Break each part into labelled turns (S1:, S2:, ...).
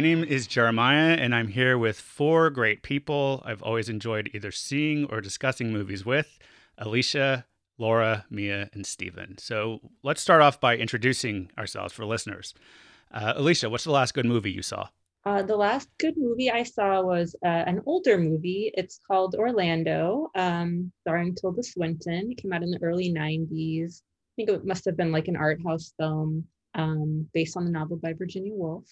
S1: My name is Jeremiah, and I'm here with four great people I've always enjoyed either seeing or discussing movies with Alicia, Laura, Mia, and Stephen. So let's start off by introducing ourselves for listeners. Uh, Alicia, what's the last good movie you saw?
S2: Uh, the last good movie I saw was uh, an older movie. It's called Orlando, um, starring Tilda Swinton. It came out in the early 90s. I think it must have been like an art house film um, based on the novel by Virginia Woolf.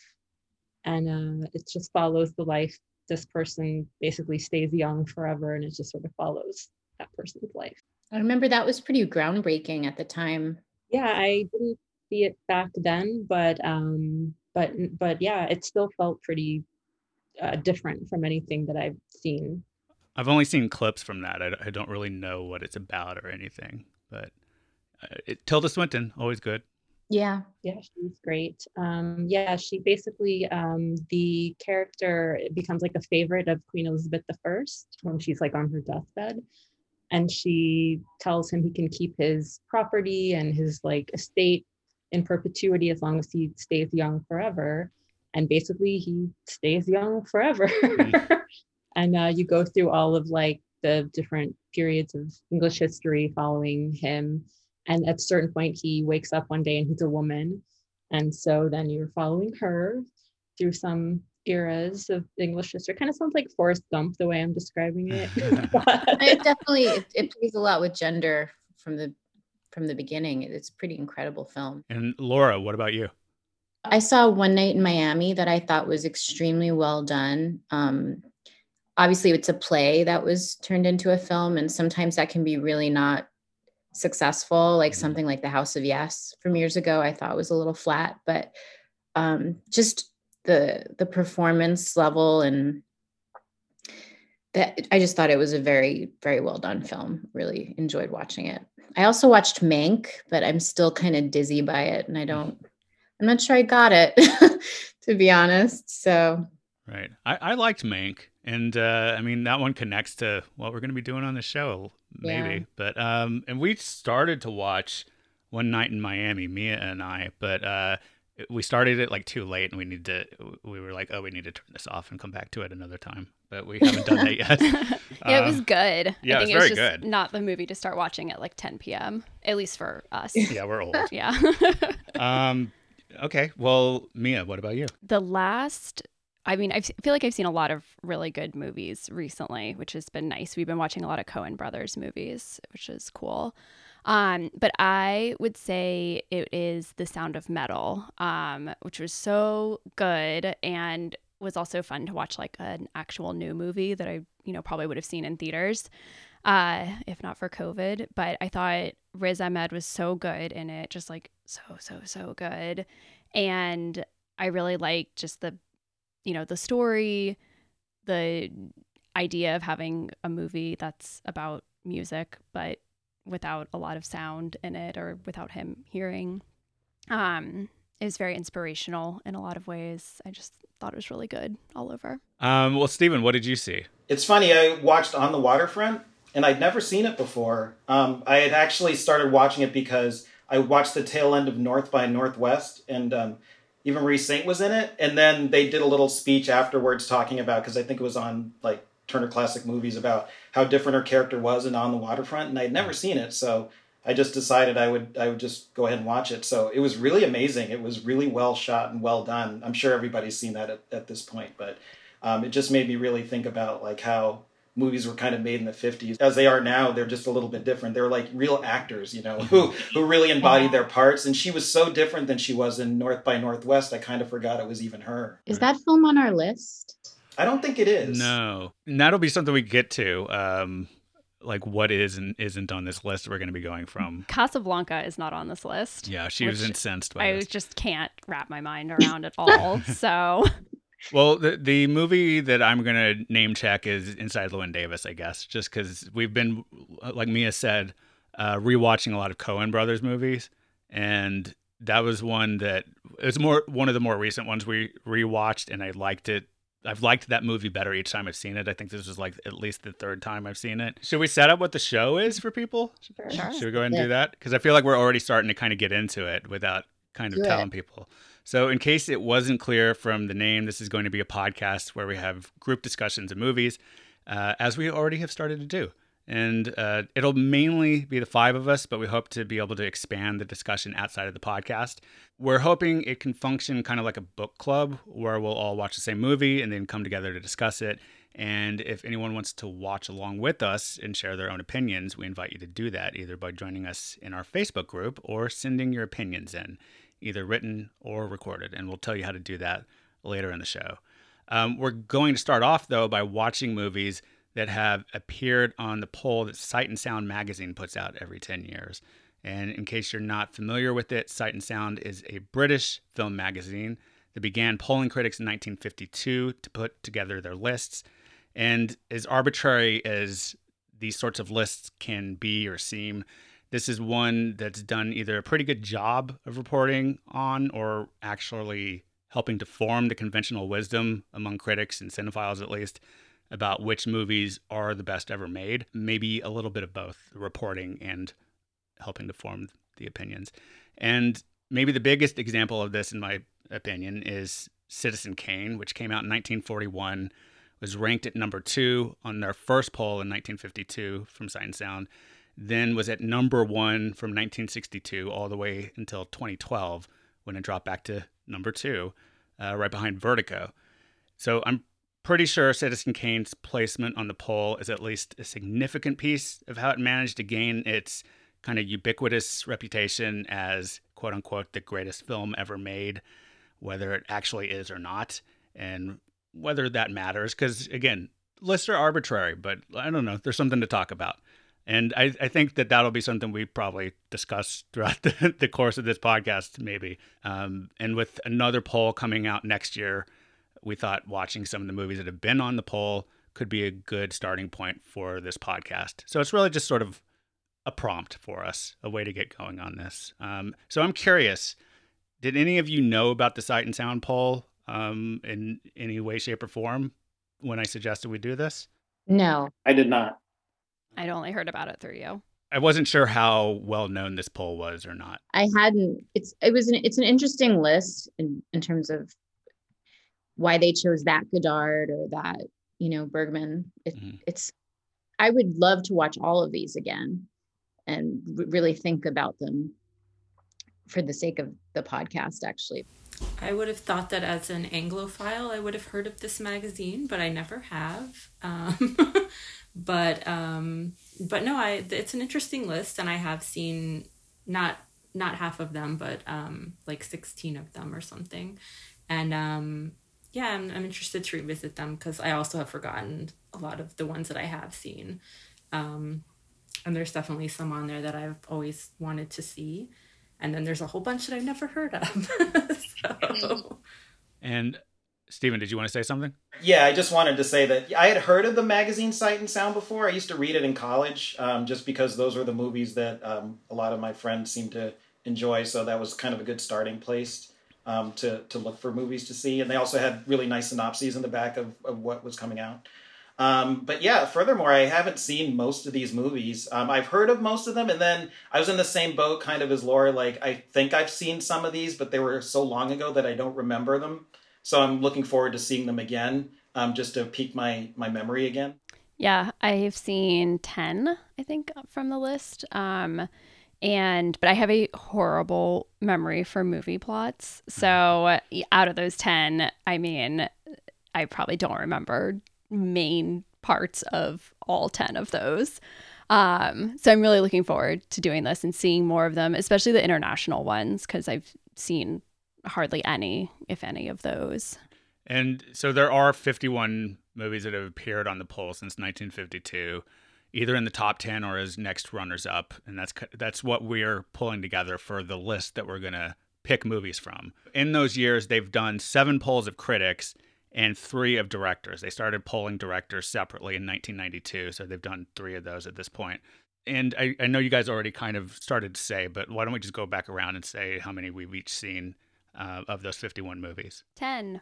S2: And uh, it just follows the life. This person basically stays young forever, and it just sort of follows that person's life.
S3: I remember that was pretty groundbreaking at the time.
S2: Yeah, I didn't see it back then, but um, but but yeah, it still felt pretty uh, different from anything that I've seen.
S1: I've only seen clips from that. I, I don't really know what it's about or anything, but uh, it, Tilda Swinton, always good.
S3: Yeah.
S2: Yeah, she's great. Um, yeah, she basically um, the character becomes like a favorite of Queen Elizabeth I when she's like on her deathbed, and she tells him he can keep his property and his like estate in perpetuity as long as he stays young forever. And basically, he stays young forever. Mm-hmm. and uh, you go through all of like the different periods of English history following him. And at a certain point, he wakes up one day and he's a woman. And so then you're following her through some eras of English history. Kind of sounds like Forrest Gump the way I'm describing it.
S3: it definitely it, it plays a lot with gender from the from the beginning. It's a pretty incredible film.
S1: And Laura, what about you?
S3: I saw One Night in Miami that I thought was extremely well done. Um, obviously, it's a play that was turned into a film, and sometimes that can be really not successful. Like mm-hmm. something like The House of Yes from years ago, I thought was a little flat, but um, just the the performance level and that I just thought it was a very very well done film. Really enjoyed watching it. I also watched Mank, but I'm still kind of dizzy by it, and I don't. I'm not sure I got it, to be honest. So.
S1: Right. I, I liked Mank, and uh, I mean that one connects to what we're going to be doing on the show, maybe. Yeah. But um, and we started to watch One Night in Miami, Mia and I, but uh, we started it like too late, and we need to. We were like, oh, we need to turn this off and come back to it another time but we haven't done that yet.
S4: yeah, uh, it was good.
S1: Yeah,
S4: I think
S1: it was,
S4: it was
S1: very
S4: good. Not the movie to start watching at like 10 p.m. At least for us.
S1: Yeah, we're old.
S4: yeah.
S1: um. Okay. Well, Mia, what about you?
S4: The last. I mean, I feel like I've seen a lot of really good movies recently, which has been nice. We've been watching a lot of Coen Brothers movies, which is cool. Um, but I would say it is The Sound of Metal, um, which was so good and was also fun to watch like an actual new movie that I, you know, probably would have seen in theaters, uh, if not for COVID. But I thought Riz Ahmed was so good in it, just like so, so, so good. And I really liked just the, you know, the story, the idea of having a movie that's about music, but without a lot of sound in it or without him hearing. Um, is very inspirational in a lot of ways. I just thought it was really good all over.
S1: Um, well, Stephen, what did you see?
S5: It's funny. I watched On the Waterfront, and I'd never seen it before. Um, I had actually started watching it because I watched the tail end of North by Northwest, and um, Eva Marie Saint was in it. And then they did a little speech afterwards talking about because I think it was on like Turner Classic Movies about how different her character was in On the Waterfront, and I'd never seen it, so I just decided I would I would just go ahead and watch it. So it was really amazing. It was really well shot and well done. I'm sure everybody's seen that at, at this point, but um, it just made me really think about like how movies were kind of made in the 50s as they are now they're just a little bit different they're like real actors you know who who really embodied their parts and she was so different than she was in north by northwest i kind of forgot it was even her
S3: is that film on our list
S5: i don't think it is
S1: no and that'll be something we get to um like what is and isn't on this list we're going to be going from.
S4: Casablanca is not on this list.
S1: Yeah, she was incensed by
S4: I
S1: this.
S4: just can't wrap my mind around at all. so
S1: well, the the movie that I'm gonna name check is Inside Llewyn Davis, I guess, just because we've been, like Mia said, uh, rewatching a lot of Coen Brothers movies, and that was one that it was more one of the more recent ones we rewatched, and I liked it I've liked that movie better each time I've seen it. I think this was like at least the third time I've seen it. Should we set up what the show is for people?
S4: Sure.
S1: Should we go ahead and yeah. do that? Because I feel like we're already starting to kind of get into it without kind of do telling it. people. So, in case it wasn't clear from the name, this is going to be a podcast where we have group discussions of movies, uh, as we already have started to do. And uh, it'll mainly be the five of us, but we hope to be able to expand the discussion outside of the podcast. We're hoping it can function kind of like a book club where we'll all watch the same movie and then come together to discuss it. And if anyone wants to watch along with us and share their own opinions, we invite you to do that either by joining us in our Facebook group or sending your opinions in either written or recorded, and we'll tell you how to do that later in the show. Um, we're going to start off, though, by watching movies that have appeared on the poll that Sight and Sound magazine puts out every 10 years. And in case you're not familiar with it, Sight and Sound is a British film magazine that began polling critics in 1952 to put together their lists. And as arbitrary as these sorts of lists can be or seem, this is one that's done either a pretty good job of reporting on or actually helping to form the conventional wisdom among critics and cinephiles, at least, about which movies are the best ever made. Maybe a little bit of both reporting and helping to form the opinions. And maybe the biggest example of this, in my opinion, is Citizen Kane, which came out in 1941, was ranked at number two on their first poll in 1952 from Sight and Sound then was at number one from 1962 all the way until 2012 when it dropped back to number two, uh, right behind Vertigo. So I'm pretty sure Citizen Kane's placement on the poll is at least a significant piece of how it managed to gain its kind of ubiquitous reputation as quote unquote the greatest film ever made, whether it actually is or not, and whether that matters. Because again, lists are arbitrary, but I don't know, there's something to talk about. And I, I think that that'll be something we probably discuss throughout the, the course of this podcast, maybe. Um, and with another poll coming out next year, we thought watching some of the movies that have been on the poll could be a good starting point for this podcast. So it's really just sort of a prompt for us, a way to get going on this. Um, so I'm curious did any of you know about the Sight and Sound poll um, in any way, shape, or form when I suggested we do this?
S3: No.
S5: I did not.
S4: I'd only heard about it through you.
S1: I wasn't sure how well known this poll was or not.
S3: I hadn't. It's it was an it's an interesting list in in terms of why they chose that Godard or that you know Bergman. It, mm-hmm. It's I would love to watch all of these again and r- really think about them for the sake of the podcast. Actually,
S2: I would have thought that as an Anglophile, I would have heard of this magazine, but I never have. Um, but um but no i it's an interesting list and i have seen not not half of them but um like 16 of them or something. And um yeah i'm, I'm interested to revisit them because i also have forgotten a lot of the ones that i have seen. Um and there's definitely some on there that i've always wanted to see. And then there's a whole bunch that i've never heard of. So.
S1: and Stephen, did you want to say something?
S5: Yeah, I just wanted to say that I had heard of the magazine Sight and Sound before. I used to read it in college, um, just because those were the movies that um, a lot of my friends seemed to enjoy. So that was kind of a good starting place um, to to look for movies to see. And they also had really nice synopses in the back of, of what was coming out. Um, but yeah, furthermore, I haven't seen most of these movies. Um, I've heard of most of them, and then I was in the same boat kind of as Laura. Like, I think I've seen some of these, but they were so long ago that I don't remember them. So I'm looking forward to seeing them again, um, just to pique my my memory again.
S4: Yeah, I've seen ten, I think, from the list. Um, and but I have a horrible memory for movie plots. So out of those ten, I mean, I probably don't remember main parts of all ten of those. Um, so I'm really looking forward to doing this and seeing more of them, especially the international ones, because I've seen hardly any, if any, of those.
S1: And so there are 51 movies that have appeared on the poll since 1952, either in the top 10 or as next runners up, and that's that's what we're pulling together for the list that we're going to pick movies from. In those years, they've done seven polls of critics and three of directors. They started polling directors separately in 1992, so they've done three of those at this point. And I, I know you guys already kind of started to say, but why don't we just go back around and say how many we've each seen uh, of those 51 movies?
S4: 10.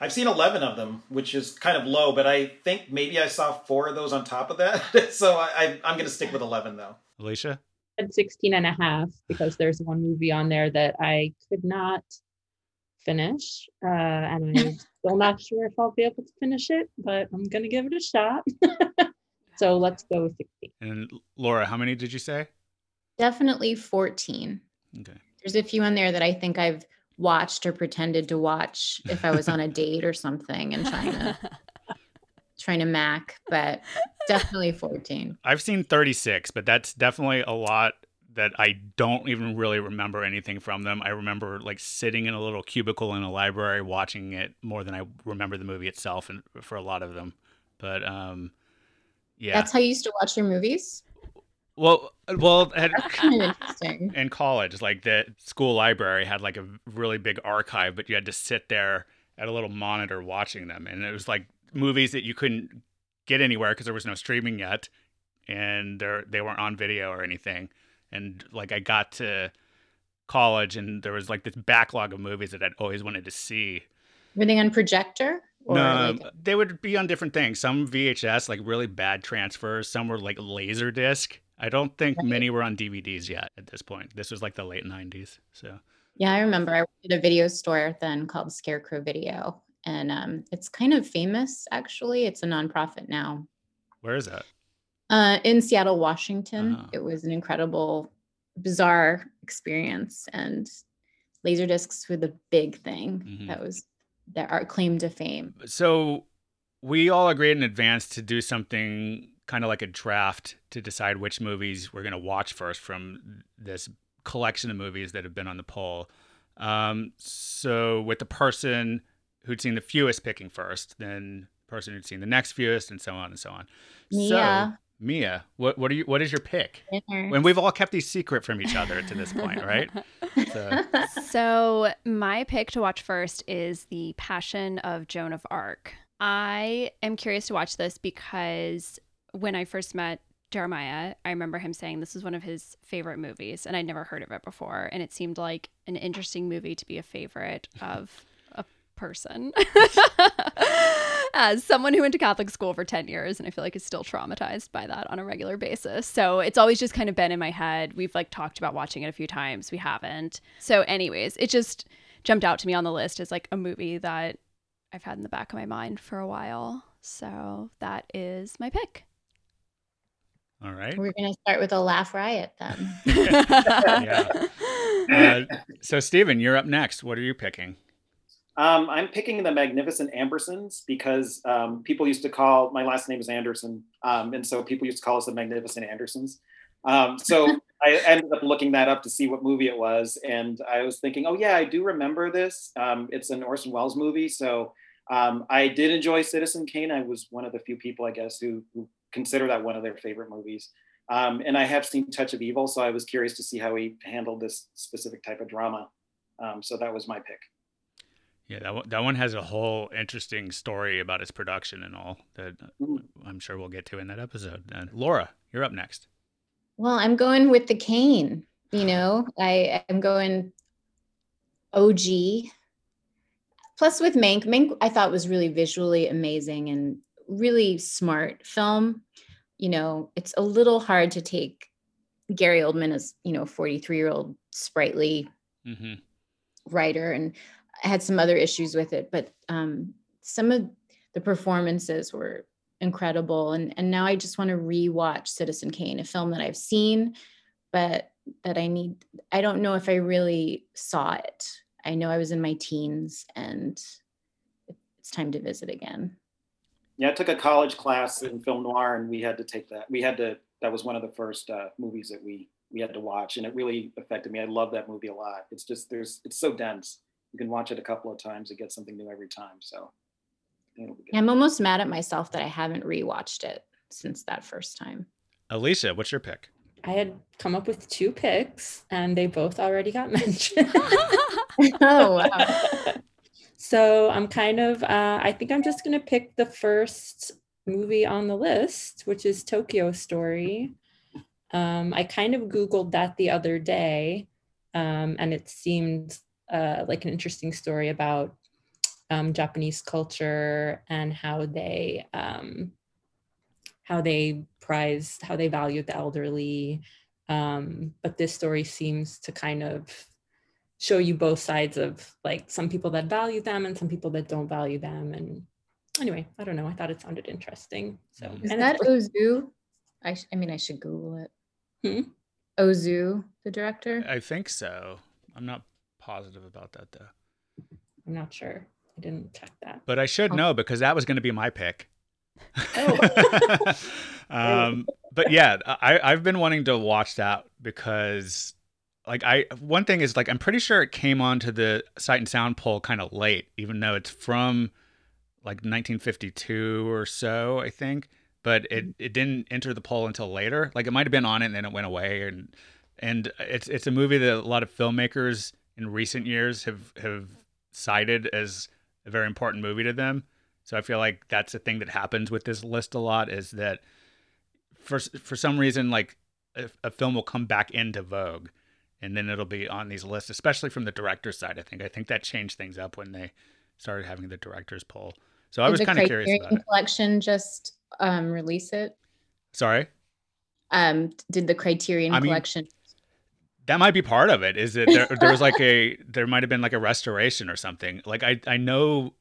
S5: I've seen 11 of them, which is kind of low, but I think maybe I saw four of those on top of that. so I, am going to stick with 11 though.
S1: Alicia?
S2: At 16 and a half because there's one movie on there that I could not finish, uh, and I'm still not sure if I'll be able to finish it, but I'm gonna give it a shot. so let's go with 16.
S1: And Laura, how many did you say?
S3: Definitely 14.
S1: Okay.
S3: There's a few on there that I think I've watched or pretended to watch if I was on a date or something and trying to trying to mac, but definitely 14.
S1: I've seen 36, but that's definitely a lot that I don't even really remember anything from them. I remember like sitting in a little cubicle in a library watching it more than I remember the movie itself and for a lot of them. But um yeah.
S3: That's how you used to watch your movies?
S1: Well, well, at,
S3: kind of interesting.
S1: in college, like the school library had like a really big archive, but you had to sit there at a little monitor watching them, and it was like movies that you couldn't get anywhere because there was no streaming yet, and they they weren't on video or anything. And like I got to college, and there was like this backlog of movies that I'd always wanted to see.
S3: Were they on projector?
S1: no, like... they would be on different things. Some VHS, like really bad transfers. Some were like laser disc I don't think right. many were on DVDs yet at this point. This was like the late 90s. So,
S3: yeah, I remember I worked at a video store then called Scarecrow Video. And um, it's kind of famous, actually. It's a nonprofit now.
S1: Where is that?
S3: Uh, in Seattle, Washington. Uh-huh. It was an incredible, bizarre experience. And laser discs were the big thing mm-hmm. that was that our claim to fame.
S1: So, we all agreed in advance to do something kind of like a draft to decide which movies we're going to watch first from this collection of movies that have been on the poll. Um, so with the person who'd seen the fewest picking first, then the person who'd seen the next fewest, and so on and so on.
S3: Mia.
S1: So, Mia, what what are you? What is your pick? When we've all kept these secret from each other to this point, right?
S4: So. so my pick to watch first is the Passion of Joan of Arc. I am curious to watch this because when I first met Jeremiah, I remember him saying this was one of his favorite movies, and I'd never heard of it before. And it seemed like an interesting movie to be a favorite of a person. As someone who went to Catholic school for 10 years, and I feel like is still traumatized by that on a regular basis. So it's always just kind of been in my head. We've like talked about watching it a few times. We haven't. So, anyways, it just jumped out to me on the list as like a movie that I've had in the back of my mind for a while. So that is my pick.
S1: All right.
S3: We're going to start with a laugh riot then.
S1: yeah. Uh, so, Stephen, you're up next. What are you picking?
S5: Um, I'm picking the Magnificent Ambersons because um, people used to call my last name is Anderson, um, and so people used to call us the Magnificent Andersons. Um, so I ended up looking that up to see what movie it was, and I was thinking, oh yeah, I do remember this. Um, it's an Orson Welles movie, so um, I did enjoy Citizen Kane. I was one of the few people, I guess, who, who consider that one of their favorite movies. Um, and I have seen Touch of Evil, so I was curious to see how he handled this specific type of drama. Um, so that was my pick.
S1: Yeah, that one, that one has a whole interesting story about its production and all that mm-hmm. I'm sure we'll get to in that episode. And Laura, you're up next.
S3: Well, I'm going with the Kane. You know, I am going OG. Plus, with Mank, Mank I thought was really visually amazing and really smart film. You know, it's a little hard to take Gary Oldman as, you know, 43 year old sprightly mm-hmm. writer. And I had some other issues with it, but um, some of the performances were incredible. And, and now I just want to rewatch Citizen Kane, a film that I've seen, but that I need, I don't know if I really saw it. I know I was in my teens and it's time to visit again.
S5: Yeah, I took a college class in film noir, and we had to take that. We had to. That was one of the first uh, movies that we we had to watch, and it really affected me. I love that movie a lot. It's just there's it's so dense. You can watch it a couple of times and get something new every time. So
S3: I'm almost mad at myself that I haven't rewatched it since that first time.
S1: Alicia, what's your pick?
S2: I had come up with two picks, and they both already got mentioned.
S3: oh wow!
S2: So I'm kind of, uh, I think I'm just going to pick the first movie on the list, which is Tokyo Story. Um, I kind of Googled that the other day, um, and it seemed uh, like an interesting story about um, Japanese culture and how they um, how they prized, how they valued the elderly. Um, but this story seems to kind of show you both sides of like some people that value them and some people that don't value them. And anyway, I don't know. I thought it sounded interesting. So
S3: Is
S2: and
S3: that Ozu? I, sh- I mean, I should Google it.
S2: Hmm?
S3: Ozu, the director.
S1: I think so. I'm not positive about that though.
S2: I'm not sure. I didn't check that.
S1: But I should
S3: Oh.
S1: know because that was going to be my pick.
S2: Oh.
S1: um, but yeah, I, I've been wanting to watch that because, like, I one thing is like I'm pretty sure it came onto the Sight and Sound poll kind of late, even though it's from like 1952 or so, I think. But it, mm-hmm. it didn't enter the poll until later. Like it might have been on it and then it went away. And and it's it's a movie that a lot of filmmakers in recent years have have cited as a very important movie to them. So I feel like that's a thing that happens with this list a lot is that for for some reason like a, a film will come back into vogue and then it'll be on these lists, especially from the director's side. I think I think that changed things up when they started having the director's poll. So I was kind of curious about
S3: Criterion
S1: it.
S3: Collection just um, release it.
S1: Sorry.
S3: Um, did the Criterion
S1: I mean,
S3: Collection?
S1: That might be part of it. Is that there, there was like a there might have been like a restoration or something. Like I I know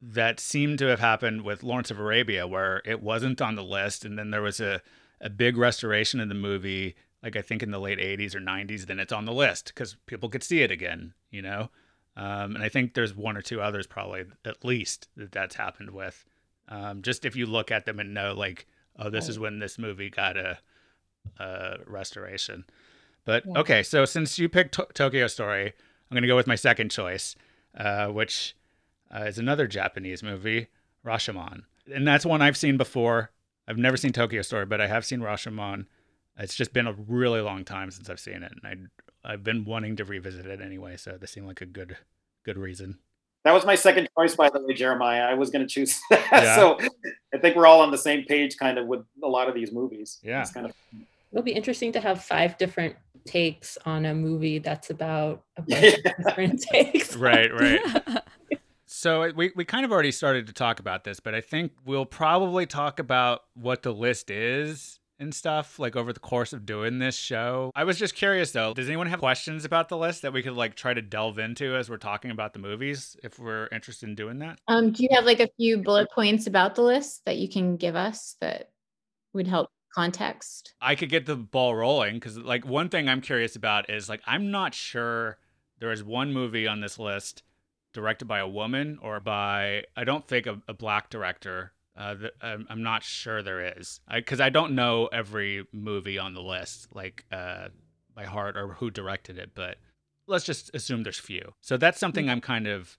S1: that seemed to have happened with Lawrence of Arabia where it wasn't on the list and then there was a a big restoration of the movie like I think in the late 80s or 90s then it's on the list cuz people could see it again, you know. Um, and I think there's one or two others probably at least that that's happened with. Um, just if you look at them and know like oh this is when this movie got a, a restoration. But
S3: Yeah.
S1: okay, so since you picked to- Tokyo Story, I'm going to go with my second choice, uh, which uh, is another Japanese movie, Rashomon. And that's one I've seen before. I've never seen Tokyo Story, but I have seen Rashomon. It's just been a really long time since I've seen it, and I I've been wanting to revisit it anyway. So this seemed like a good good reason.
S6: That was my second choice, by the way, Jeremiah. I was going to choose that.
S1: Yeah.
S6: So I think we're all on the same page, kind of, with a lot of these movies.
S1: Yeah.
S6: It's kind of
S2: It'll be interesting to have five different takes on a movie that's about a bunch of different takes.
S1: Right, right. So uh, we, we kind of already started to talk about this, but I think we'll probably talk about what the list is and stuff like over the course of doing this show. I was just curious though, does anyone have questions about the list that we could like try to delve into as we're talking about the movies if we're interested in doing that?
S3: Um, do you have like a few bullet points about the list that you can give us that would help context?
S1: I could get the ball rolling because like one thing I'm curious about is like I'm not sure there is one movie on this list directed by a woman or by I don't think a, a black director. Uh, I'm, I'm not sure there is because I, don't know every movie on the list like uh, by heart or who directed it, but let's just assume there's few. So that's something I'm kind of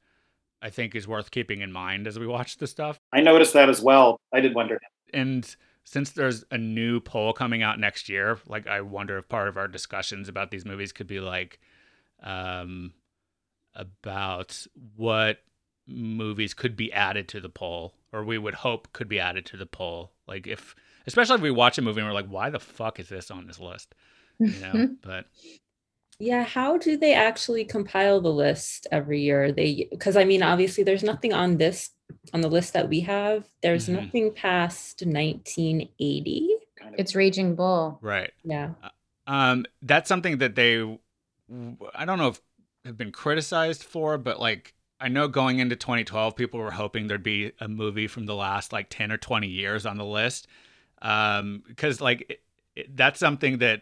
S1: I think is worth keeping in mind as we watch the stuff
S6: I noticed that as well. I did wonder.
S1: and since there's a new poll coming out next year, like I wonder if part of our discussions about these movies could be like um about what movies could be added to the poll or we would hope could be added to the poll. Like if especially if we watch a movie and we're like, why the fuck is this on this list? You know? but
S2: Yeah, how do they actually compile the list every year? They because I mean, obviously, there's nothing on this on the list that we have. There's
S1: Mhm.
S2: nothing past 1980.
S3: It's Raging Bull.
S1: right.
S2: Yeah,
S1: Um, that's something that they, I don't know if have been criticized for, but like I know going into 2012, people were hoping there'd be a movie from the last like 10 or 20 years on the list, um, because like it, it, that's something that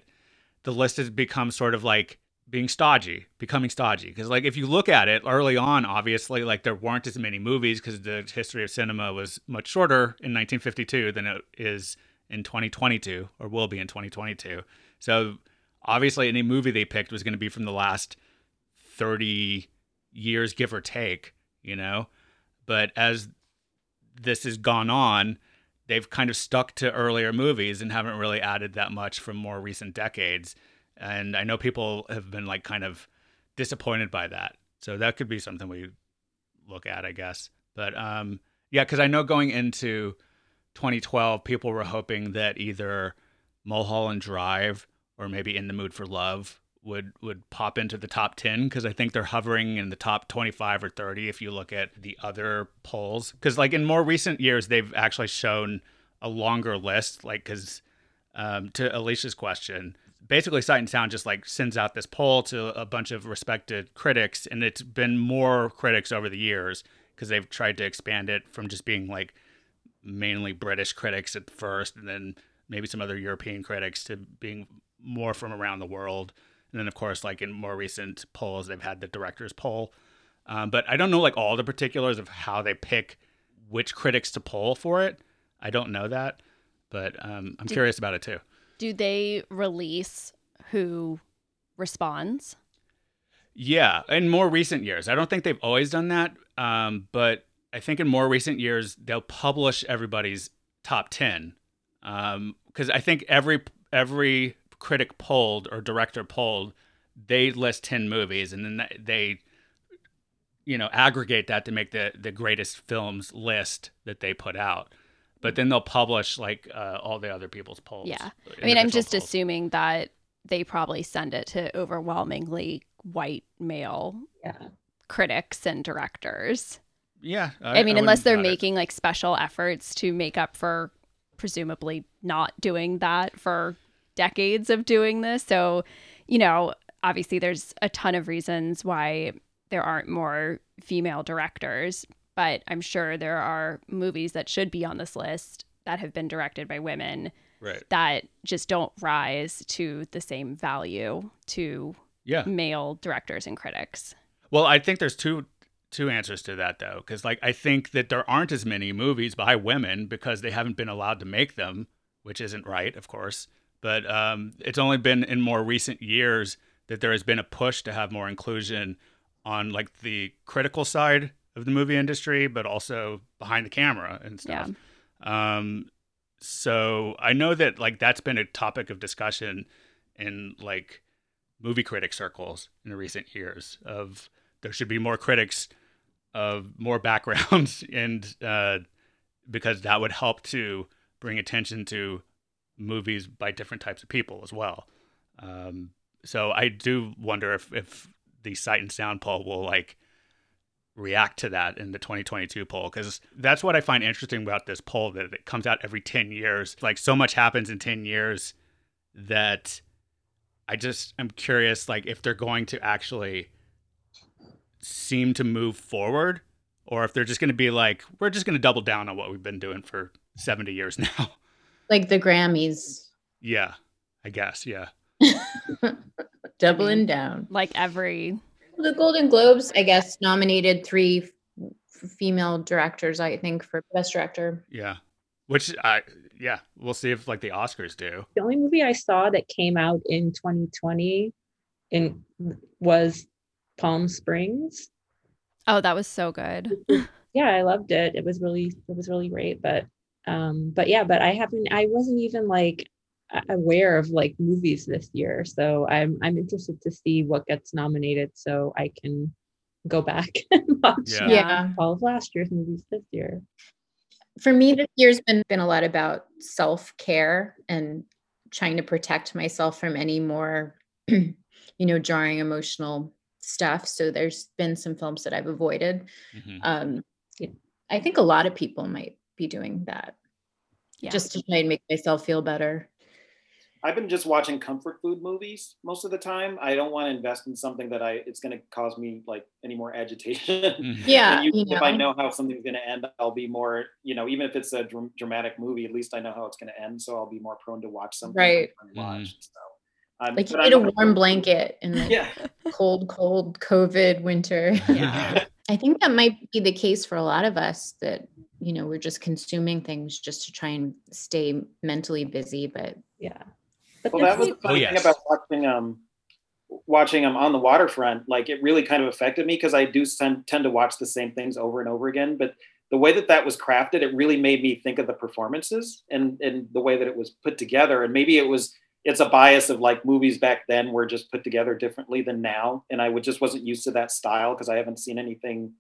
S1: the list has become sort of like being stodgy, becoming stodgy. Because like if you look at it early on, obviously like there weren't as many movies because the history of cinema was much shorter in 1952 than it is in 2022 or will be in 2022. So obviously, any movie they picked was going to be from the last 30 years, give or take, you know? But as this has gone on, they've kind of stuck to earlier movies and haven't really added that much from more recent decades. And I know people have been like kind of disappointed by that. So that could be something we look at, I guess. But um, yeah, because I know going into 2012, people were hoping that either Mulholland Drive or maybe In the Mood for Love would would pop into the top 10 because I think they're hovering in the top 25 or 30 if you look at the other polls. Because like in more recent years, they've actually shown a longer list. Like because um, to Alicia's question, basically Sight and Sound just like sends out this poll to a bunch of respected critics, and it's been more critics over the years because they've tried to expand it from just being like mainly British critics at first, and then maybe some other European critics to being more from around the world. And then, of course, like in more recent polls, they've had the director's poll. Um, but I don't know like all the particulars of how they pick which critics to poll for it. I don't know that, but um, I'm
S4: Do-
S1: curious about it too.
S4: Do they release who responds?
S1: Yeah, in more recent years, I don't think they've always done that, um, but I think in more recent years they'll publish everybody's top ten because I think every every critic polled or director polled, they list ten movies and then they you know aggregate that to make the the greatest films list that they put out. But then they'll publish like uh, all the other people's polls.
S4: Yeah. I mean, I'm just
S1: polls.
S4: assuming that they probably send it to overwhelmingly white male
S2: Yeah.
S4: critics and directors.
S1: Yeah,
S4: I, mean, unless they're
S1: doubt it.
S4: making like special efforts to make up for presumably not doing that for decades of doing this. So, you know, obviously there's a ton of reasons why there aren't more female directors, but I'm sure there are movies that should be on this list that have been directed by women
S1: right.
S4: that just don't rise to the same value to
S1: Yeah.
S4: male directors and critics.
S1: Well, I think there's two two answers to that though, because like I think that there aren't as many movies by women because they haven't been allowed to make them, which isn't right, of course. But um, it's only been in more recent years that there has been a push to have more inclusion on like the critical side of the movie industry, but also behind the camera and stuff. Yeah. Um, so I know that like that's been a topic of discussion in like movie critic circles in the recent years of there should be more critics of more backgrounds and uh, because that would help to bring attention to movies by different types of people as well. Um, so I do wonder if, if the Sight and Sound poll will like react to that in the 2022 poll because that's what I find interesting about this poll that it comes out every 10 years. Like so much happens in 10 years that I just am curious like if they're going to actually seem to move forward or if they're just going to be like we're just going to double down on what we've been doing for 70 years now.
S3: Like the Grammys,
S1: yeah, I guess, yeah.
S3: doubling down.
S4: Like every
S3: The Golden Globes, I guess, nominated three f- female directors, I think, for Best Director.
S1: Yeah. Which I yeah, we'll see if like the Oscars do.
S2: The only movie I saw that came out in 2020 in was Palm Springs.
S4: oh, that was so good.
S2: Yeah, I loved it. It was really it was really great. But um, but yeah, but I haven't I wasn't even like aware of like movies this year. So I'm I'm interested to see what gets nominated so I can go back and watch
S1: Yeah.
S3: Yeah.
S2: all of last year's movies this year.
S3: For me, this year's been been a lot about self care and trying to protect myself from any more, you know, jarring emotional stuff. So there's been some films that I've avoided.
S1: Mhm.
S3: Um, I think a lot of people might be doing that
S4: Yeah.
S3: just to try and make myself feel better.
S5: I've been just watching comfort food movies most of the time. I don't want to invest in something that I it's going to cause me like any more agitation.
S1: Mhm.
S3: Yeah,
S5: And usually
S3: you
S5: if I
S3: know.
S5: know how something's going to end, I'll be more, you know, even if it's a dram- dramatic movie, at least I know how it's going to end. So I'll be more prone to watch something.
S3: Right.
S5: I'm watch. So, um,
S3: Like you need
S5: I'm
S3: a
S5: not-
S3: warm blanket in like
S5: Yeah.
S3: cold, cold COVID winter.
S4: Yeah.
S3: I think that might be the case for a lot of us that, you know, we're just consuming things just to try and stay mentally busy. But
S2: Yeah. But
S5: Well, that was the
S2: there's-
S1: Oh,
S5: funny
S1: yes.
S5: thing about watching um watching um on the waterfront. Like it really kind of affected me because I do tend tend to watch the same things over and over again. But the way that that was crafted, it really made me think of the performances and and the way that it was put together. And maybe it was it's a bias of like movies back then were just put together differently than now, and I would just wasn't used to that style because I haven't seen anything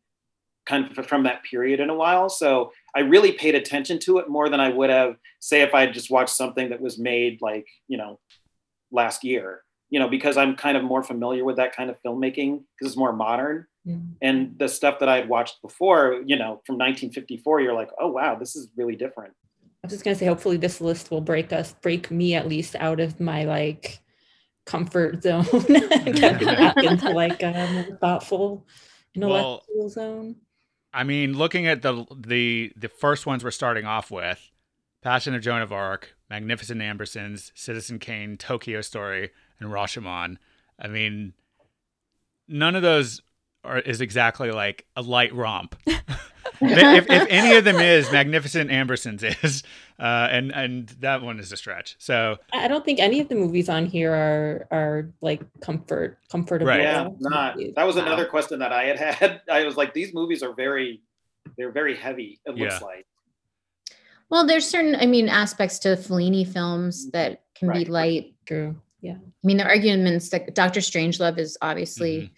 S5: kind of from that period in a while. So I really paid attention to it more than I would have, say, if I had just watched something that was made like, you know, last year, you know, because I'm kind of more familiar with that kind of filmmaking because it's more modern.
S2: Mm.
S5: And the stuff that I had watched before, you know, from 1954, you're like, oh, wow, this is really different.
S2: I was just gonna say, hopefully this list will break us, break me at least out of my like comfort zone and kept me back into like a more thoughtful intellectual
S1: Well,
S2: zone.
S1: I mean, looking at the the the first ones we're starting off with, Passion of Joan of Arc, Magnificent Ambersons, Citizen Kane, Tokyo Story, and Rashomon. I mean, none of those are is exactly like a light romp. if, if any of them is, Magnificent Ambersons is, uh, and and that one is a stretch. So
S2: I I don't think any of the movies on here are are like comfort comfortable.
S1: Right.
S6: Yeah, not. That was another question that I had had. I was like, these movies are very, they're very heavy. It looks
S1: Yeah.
S6: like.
S3: Well, there's certain, I mean, aspects to Fellini films that can
S6: Right.
S3: be light.
S2: True. Yeah.
S3: I mean, the arguments that Doctor Strangelove is obviously
S1: Mhm.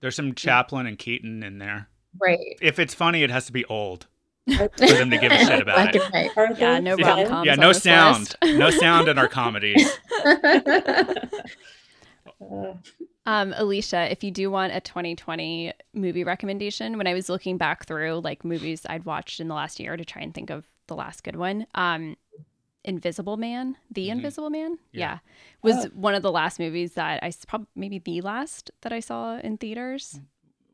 S1: there's some Chaplin and Keaton in there.
S3: Right.
S1: If it's funny, it has to be old for them to give a shit about
S3: Black
S1: it.
S3: and white.
S4: Yeah, no
S1: Yeah.
S4: rom-coms
S1: Yeah,
S4: on
S1: no
S4: this
S1: sound,
S4: list.
S1: no sound in our comedies.
S4: Um, Alicia, if you do want a 2020 movie recommendation, when I was looking back through like movies I'd watched in the last year to try and think of the last good one, um, Invisible Man, The
S1: Mhm.
S4: Invisible Man,
S1: Yeah.
S4: yeah, was
S2: Oh.
S4: one of the last movies that I probably maybe the last that I saw in theaters.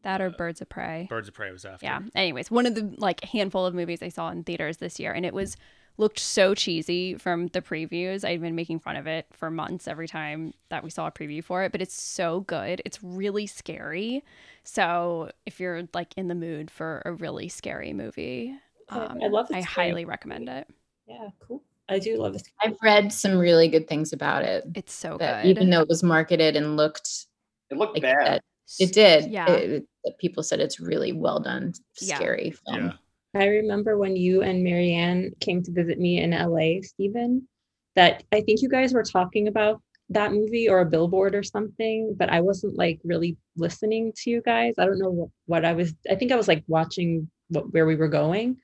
S4: That or Birds of Prey.
S1: Birds of Prey was after.
S4: Yeah. Anyways, one of the like handful of movies I saw in theaters this year, and it was looked so cheesy from the previews. I'd been making fun of it for months every time that we saw a preview for it, but it's so good. It's really scary. So if you're like in the mood for a really scary movie, um,
S2: I love a
S4: I
S2: scary
S4: highly
S2: movie.
S4: recommend it.
S2: yeah, cool. I do love this.
S3: I've read some really good things about it.
S4: It's so good.
S3: even though it was marketed and looked
S6: It looked
S3: like
S6: bad.
S3: that, it did.
S4: Yeah.
S3: It- it- people said it's really well done,
S4: Yeah.
S3: scary film.
S1: Yeah.
S2: I remember when you and Marianne came to visit me in LA, Stephen, that I think you guys were talking about that movie or a billboard or something, but I wasn't like really listening to you guys. I don't know what, what I was, I think I was like watching what, where we were going.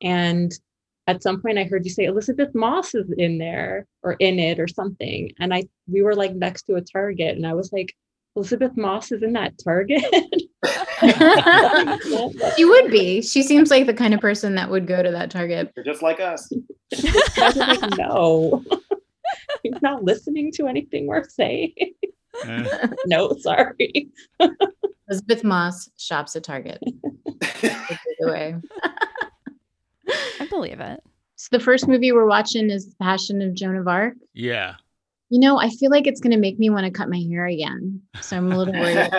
S2: And at some point I heard you say Elisabeth Moss is in there or in it or something. And I, we were like next to a Target and I was like, Elisabeth Moss is in that Target.
S3: she would be. She seems like the kind of person that would go to that Target.
S6: They're just like us.
S2: Like, no, you're not listening to anything we're saying.
S1: Eh,
S2: no, sorry.
S3: Elisabeth Moss shops at Target. Take away.
S4: I believe it.
S3: So the first movie we're watching is The Passion of Joan of Arc.
S1: yeah.
S3: You know, I feel like it's going to make me want to cut my hair again. So I'm a little worried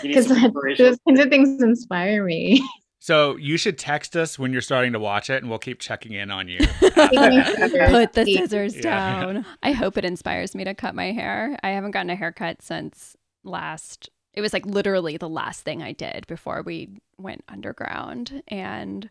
S3: because those kinds of things inspire me.
S1: So you should text us when you're starting to watch it, and we'll keep checking in on you.
S4: Put the
S3: See.
S4: scissors
S1: Yeah.
S4: down. I hope it inspires me to cut my hair. I haven't gotten a haircut since last. It was like literally the last thing I did before we went underground, and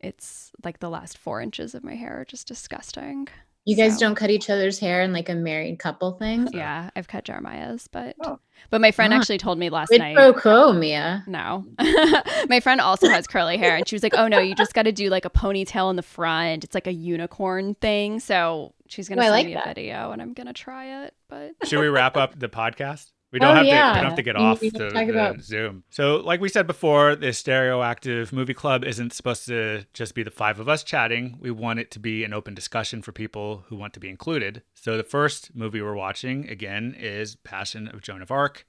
S4: it's like the last four inches of my hair are just disgusting.
S3: You guys
S4: So-
S3: don't cut each other's hair in like a married couple thing?
S4: Yeah, I've cut Jeremiah's, but
S6: Oh.
S4: but my friend
S3: Ah.
S4: actually told me last
S3: Quid
S4: night.
S3: pro quo, Mia.
S4: No. My friend also has curly hair and she was like, "Oh no, you just got to do like a ponytail in the front. It's like a unicorn thing." So, she's going to
S3: Oh,
S4: send
S3: like
S4: me
S3: that.
S4: a video and I'm going to try it, but
S1: Should we wrap up the podcast? We don't
S3: Oh,
S1: have to. We don't have to get off the, the
S3: about-
S1: Zoom. So, like we said before, the Stereoactive Movie Club isn't supposed to just be the five of us chatting. We want it to be an open discussion for people who want to be included. So, the first movie we're watching again is Passion of Joan of Arc.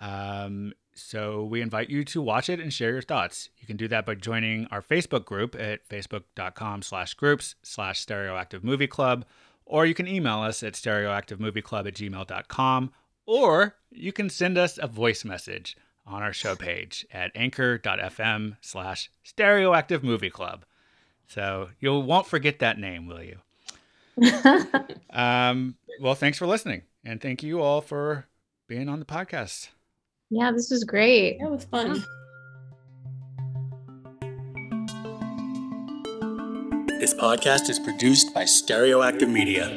S1: Um, so we invite you to watch it and share your thoughts. You can do that by joining our Facebook group at facebook.com slash groups slash stereoactive movie club, or you can email us at stereoactivemovieclub at gmail.com, or you can send us a voice message on our show page at anchor.fm slash stereoactive movie club. So you won't forget that name, will you? Um, well, thanks for listening. And thank you all for being on the podcast.
S3: yeah, this was great.
S2: That was fun.
S1: This podcast is produced by Stereoactive Media.